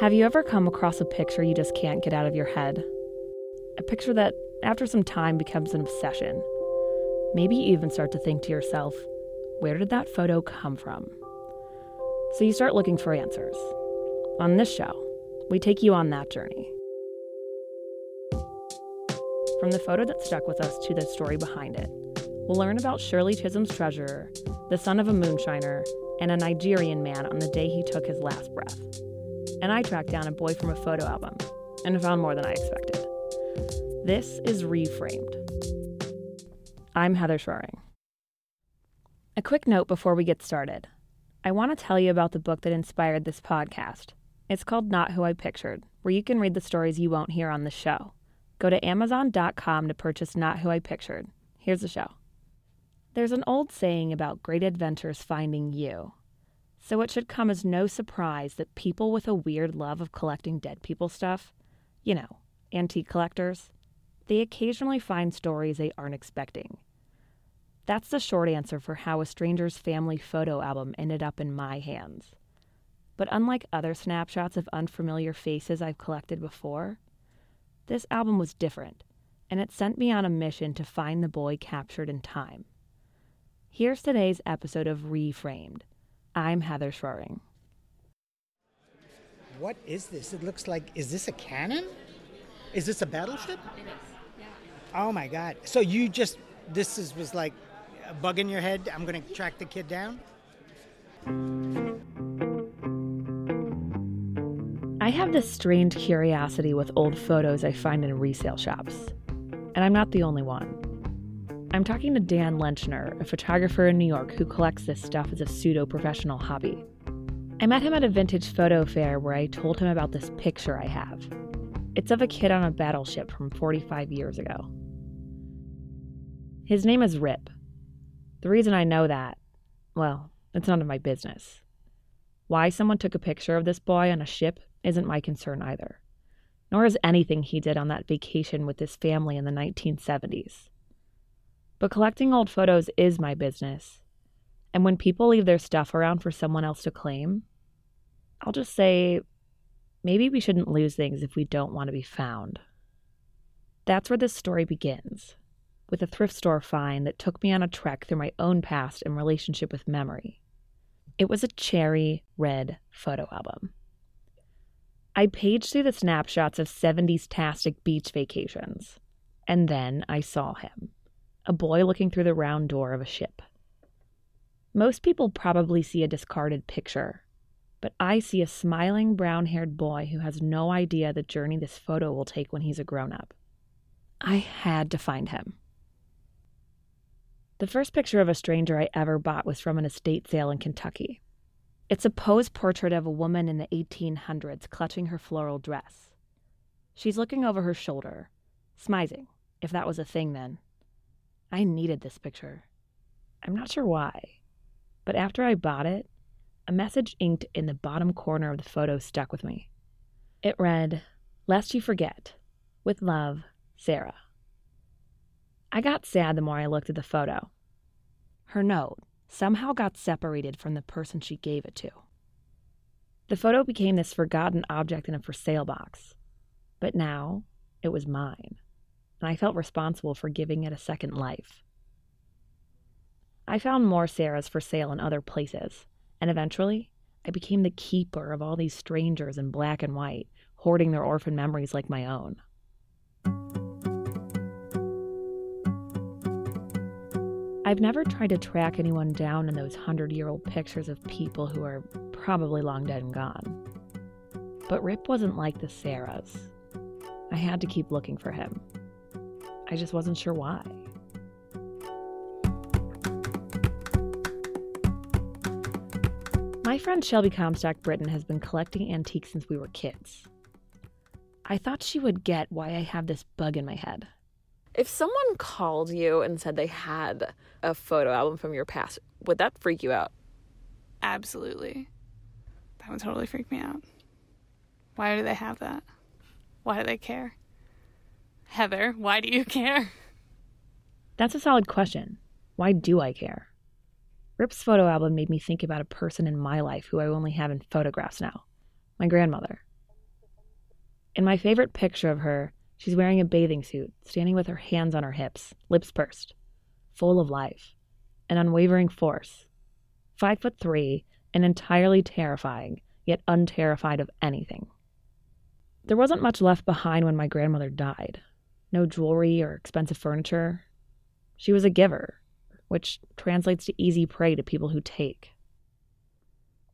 Have you ever come across a picture you just can't get out of your head? A picture that, after some time, becomes an obsession. Maybe you even start to think to yourself, where did that photo come from? So you start looking for answers. On this show, we take you on that journey. From the photo that stuck with us to the story behind it, we'll learn about Shirley Chisholm's treasurer, the son of a moonshiner, and a Nigerian man on the day he took his last breath. And I tracked down a boy from a photo album and found more than I expected. This is Reframed. I'm Heather Schroering. A quick note before we get started. I want to tell you about the book that inspired this podcast. It's called Not Who I Pictured, where you can read the stories you won't hear on the show. Go to Amazon.com to purchase Not Who I Pictured. Here's the show. There's an old saying about great adventures finding you. So it should come as no surprise that people with a weird love of collecting dead people stuff, you know, antique collectors, they occasionally find stories they aren't expecting. That's the short answer for how a stranger's family photo album ended up in my hands. But unlike other snapshots of unfamiliar faces I've collected before, this album was different, and it sent me on a mission to find the boy captured in time. Here's today's episode of Reframed. I'm Heather Schroering. What is this? It looks like, is this a cannon? Is this a battleship? It is. Yeah. Oh my God. So you just, this is, was like a bug in your head. I'm going to track the kid down? I have this strange curiosity with old photos I find in resale shops. And I'm not the only one. I'm talking to Dan Lenchner, a photographer in New York who collects this stuff as a pseudo professional hobby. I met him at a vintage photo fair where I told him about this picture I have. It's of a kid on a battleship from 45 years ago. His name is Rip. The reason I know that, well, it's none of my business. Why someone took a picture of this boy on a ship isn't my concern either, nor is anything he did on that vacation with his family in the 1970s. But collecting old photos is my business, and when people leave their stuff around for someone else to claim, I'll just say maybe we shouldn't lose things if we don't want to be found. That's where this story begins, with a thrift store find that took me on a trek through my own past and relationship with memory. It was a cherry red photo album. I paged through the snapshots of 70s tastic beach vacations, and then I saw him a boy looking through the round door of a ship. Most people probably see a discarded picture, but I see a smiling brown haired boy who has no idea the journey this photo will take when he's a grown up. I had to find him. The first picture of a stranger I ever bought was from an estate sale in Kentucky. It's a posed portrait of a woman in the 1800s clutching her floral dress. She's looking over her shoulder, smizing, if that was a thing then. I needed this picture. I'm not sure why, but after I bought it, a message inked in the bottom corner of the photo stuck with me. It read, Lest you forget, with love, Sarah. I got sad the more I looked at the photo. Her note somehow got separated from the person she gave it to. The photo became this forgotten object in a for sale box, but now it was mine, and I felt responsible for giving it a second life. I found more Sarahs for sale in other places, and eventually I became the keeper of all these strangers in black and white, hoarding their orphan memories like my own. I've never tried to track anyone down in those hundred year old pictures of people who are probably long dead and gone. But Rip wasn't like the Sarahs. I had to keep looking for him. I just wasn't sure why. My friend Shelby Comstock Britton has been collecting antiques since we were kids. I thought she would get why I have this bug in my head. If someone called you and said they had a photo album from your past, would that freak you out? Absolutely. That would totally freak me out. Why do they have that? Why do they care? Heather, why do you care? That's a solid question. Why do I care? Rip's photo album made me think about a person in my life who I only have in photographs now my grandmother. In my favorite picture of her, she's wearing a bathing suit, standing with her hands on her hips, lips pursed, full of life, an unwavering force. Five foot three, and entirely terrifying, yet unterrified of anything. There wasn't much left behind when my grandmother died. No jewelry or expensive furniture. She was a giver, which translates to easy prey to people who take.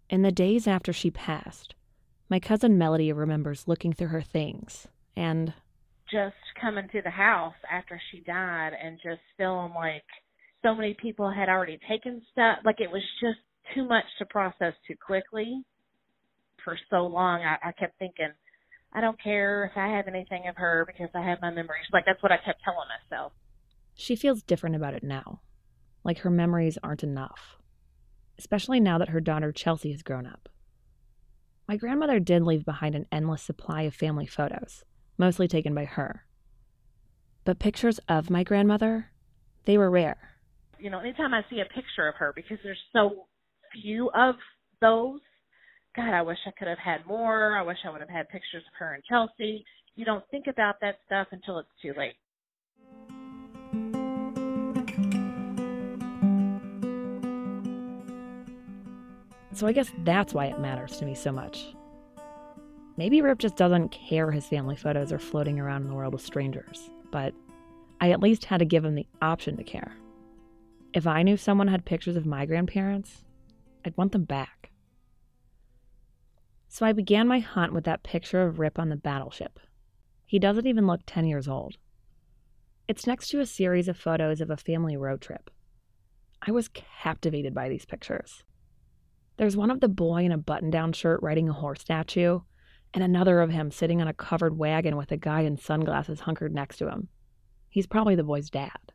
In the days after she passed, my cousin Melody remembers looking through her things and just coming to the house after she died and just feeling like so many people had already taken stuff. Like it was just too much to process too quickly. For so long, I, I kept thinking, I don't care if I have anything of her because I have my memories. Like that's what I kept telling myself. She feels different about it now. Like her memories aren't enough. Especially now that her daughter Chelsea has grown up. My grandmother did leave behind an endless supply of family photos, mostly taken by her. But pictures of my grandmother, they were rare. You know, anytime I see a picture of her, because there's so few of those, God, I wish I could have had more. I wish I would have had pictures of her and Chelsea. You don't think about that stuff until it's too late. So I guess that's why it matters to me so much. Maybe Rip just doesn't care his family photos are floating around in the world with strangers, but I at least had to give him the option to care. If I knew someone had pictures of my grandparents, I'd want them back. So I began my hunt with that picture of Rip on the battleship. He doesn't even look 10 years old. It's next to a series of photos of a family road trip. I was captivated by these pictures. There's one of the boy in a button down shirt riding a horse statue, and another of him sitting on a covered wagon with a guy in sunglasses hunkered next to him. He's probably the boy's dad.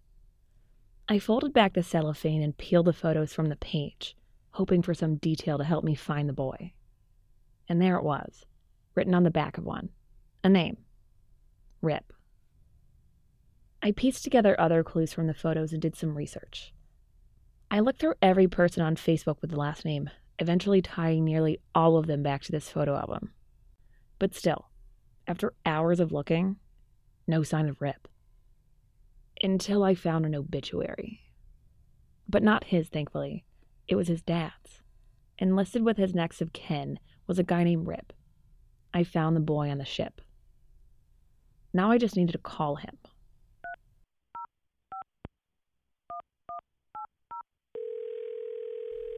I folded back the cellophane and peeled the photos from the page, hoping for some detail to help me find the boy. And there it was, written on the back of one a name Rip. I pieced together other clues from the photos and did some research. I looked through every person on Facebook with the last name, eventually tying nearly all of them back to this photo album. But still, after hours of looking, no sign of Rip. Until I found an obituary. But not his, thankfully. It was his dad's. Enlisted with his next of kin was a guy named Rip. I found the boy on the ship. Now I just needed to call him.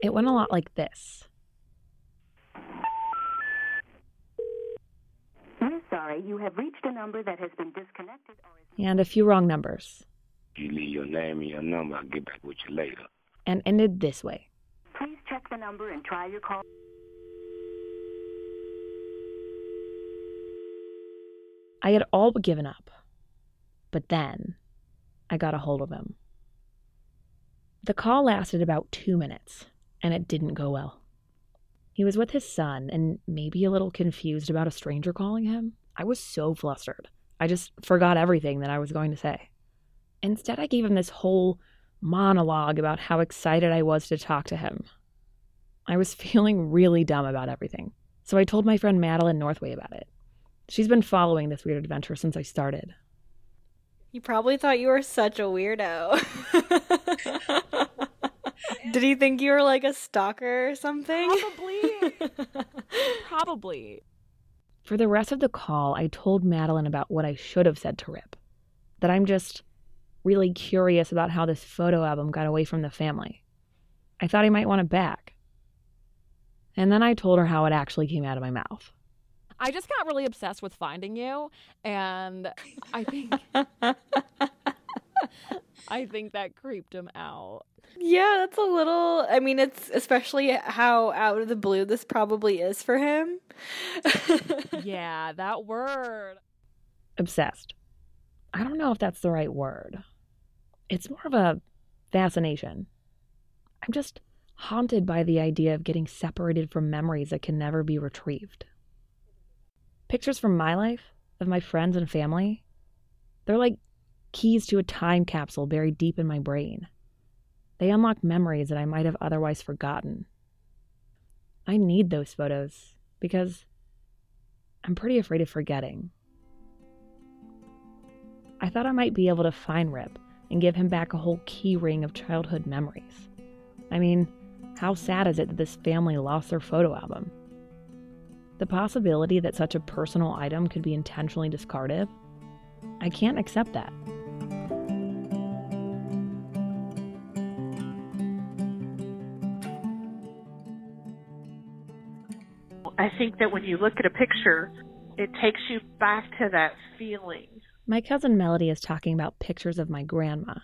It went a lot like this. We're sorry, you have reached a number that has been disconnected or is and a few wrong numbers, You leave your name and your number. I'll get back with you later. and ended this way. Please check the number and try your call. I had all but given up. But then I got a hold of him. The call lasted about two minutes, and it didn't go well. He was with his son and maybe a little confused about a stranger calling him. I was so flustered. I just forgot everything that I was going to say. Instead, I gave him this whole monologue about how excited I was to talk to him. I was feeling really dumb about everything, so I told my friend Madeline Northway about it. She's been following this weird adventure since I started. You probably thought you were such a weirdo. Did he think you were like a stalker or something? Probably. Probably. For the rest of the call, I told Madeline about what I should have said to Rip. That I'm just really curious about how this photo album got away from the family. I thought he might want it back. And then I told her how it actually came out of my mouth. I just got really obsessed with finding you, and I think I think that creeped him out. Yeah, that's a little. I mean, it's especially how out of the blue this probably is for him. Yeah, that word. Obsessed. I don't know if that's the right word. It's more of a fascination. I'm just haunted by the idea of getting separated from memories that can never be retrieved. Pictures from my life, of my friends and family, they're like keys to a time capsule buried deep in my brain. They unlock memories that I might have otherwise forgotten. I need those photos because I'm pretty afraid of forgetting. I thought I might be able to find Rip and give him back a whole key ring of childhood memories. I mean, how sad is it that this family lost their photo album? The possibility that such a personal item could be intentionally discarded? I can't accept that. I think that when you look at a picture, it takes you back to that feeling. My cousin Melody is talking about pictures of my grandma.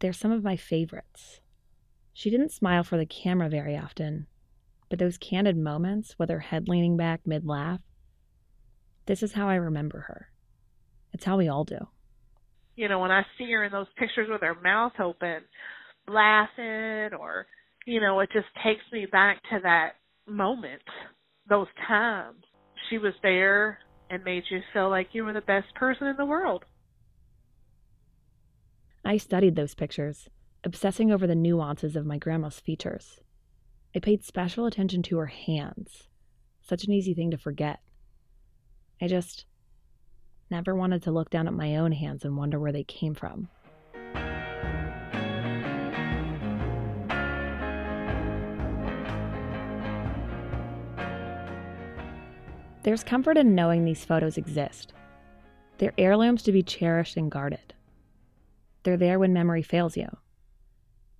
They're some of my favorites. She didn't smile for the camera very often, but those candid moments with her head leaning back mid laugh, this is how I remember her. It's how we all do. You know, when I see her in those pictures with her mouth open, laughing, or, you know, it just takes me back to that moment, those times. She was there and made you feel like you were the best person in the world. I studied those pictures, obsessing over the nuances of my grandma's features. I paid special attention to her hands, such an easy thing to forget. I just never wanted to look down at my own hands and wonder where they came from. There's comfort in knowing these photos exist. They're heirlooms to be cherished and guarded. They're there when memory fails you.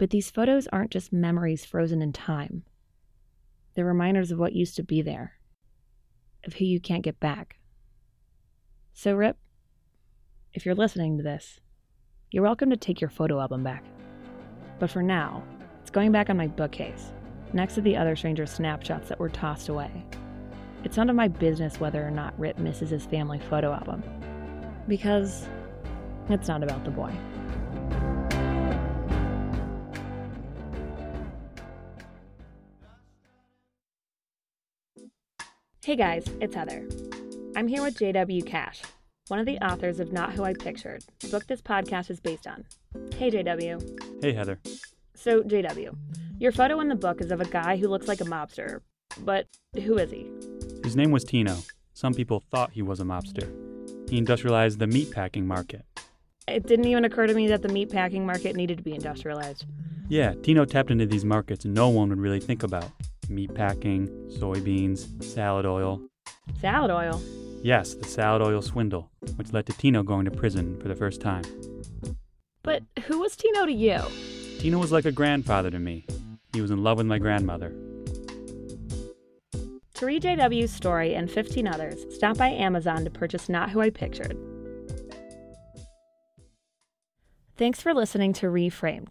But these photos aren't just memories frozen in time. They're reminders of what used to be there, of who you can't get back. So, Rip, if you're listening to this, you're welcome to take your photo album back. But for now, it's going back on my bookcase, next to the other stranger's snapshots that were tossed away. It's none of my business whether or not Rip misses his family photo album. Because it's not about the boy. Hey guys, it's Heather. I'm here with JW Cash, one of the authors of Not Who I Pictured, the book this podcast is based on. Hey JW. Hey Heather. So, JW, your photo in the book is of a guy who looks like a mobster, but who is he? His name was Tino. Some people thought he was a mobster. He industrialized the meatpacking market. It didn't even occur to me that the meatpacking market needed to be industrialized. Yeah, Tino tapped into these markets no one would really think about meatpacking, soybeans, salad oil. Salad oil? Yes, the salad oil swindle, which led to Tino going to prison for the first time. But who was Tino to you? Tino was like a grandfather to me. He was in love with my grandmother. To read JW's story and 15 others, stop by Amazon to purchase Not Who I Pictured. Thanks for listening to Reframed.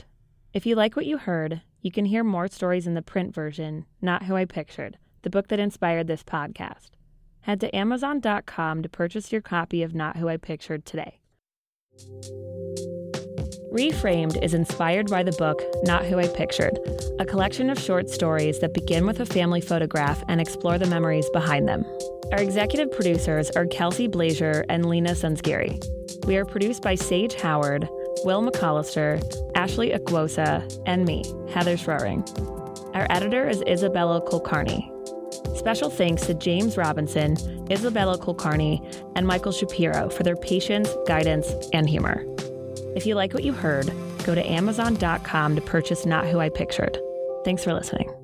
If you like what you heard, you can hear more stories in the print version, Not Who I Pictured, the book that inspired this podcast. Head to Amazon.com to purchase your copy of Not Who I Pictured today. Reframed is inspired by the book Not Who I Pictured, a collection of short stories that begin with a family photograph and explore the memories behind them. Our executive producers are Kelsey Blazier and Lena Sunsgiri. We are produced by Sage Howard, Will McCollister, Ashley Akwosa, and me, Heather Schroering. Our editor is Isabella Kulkarni. Special thanks to James Robinson, Isabella Kulkarni, and Michael Shapiro for their patience, guidance, and humor. If you like what you heard, go to Amazon.com to purchase Not Who I Pictured. Thanks for listening.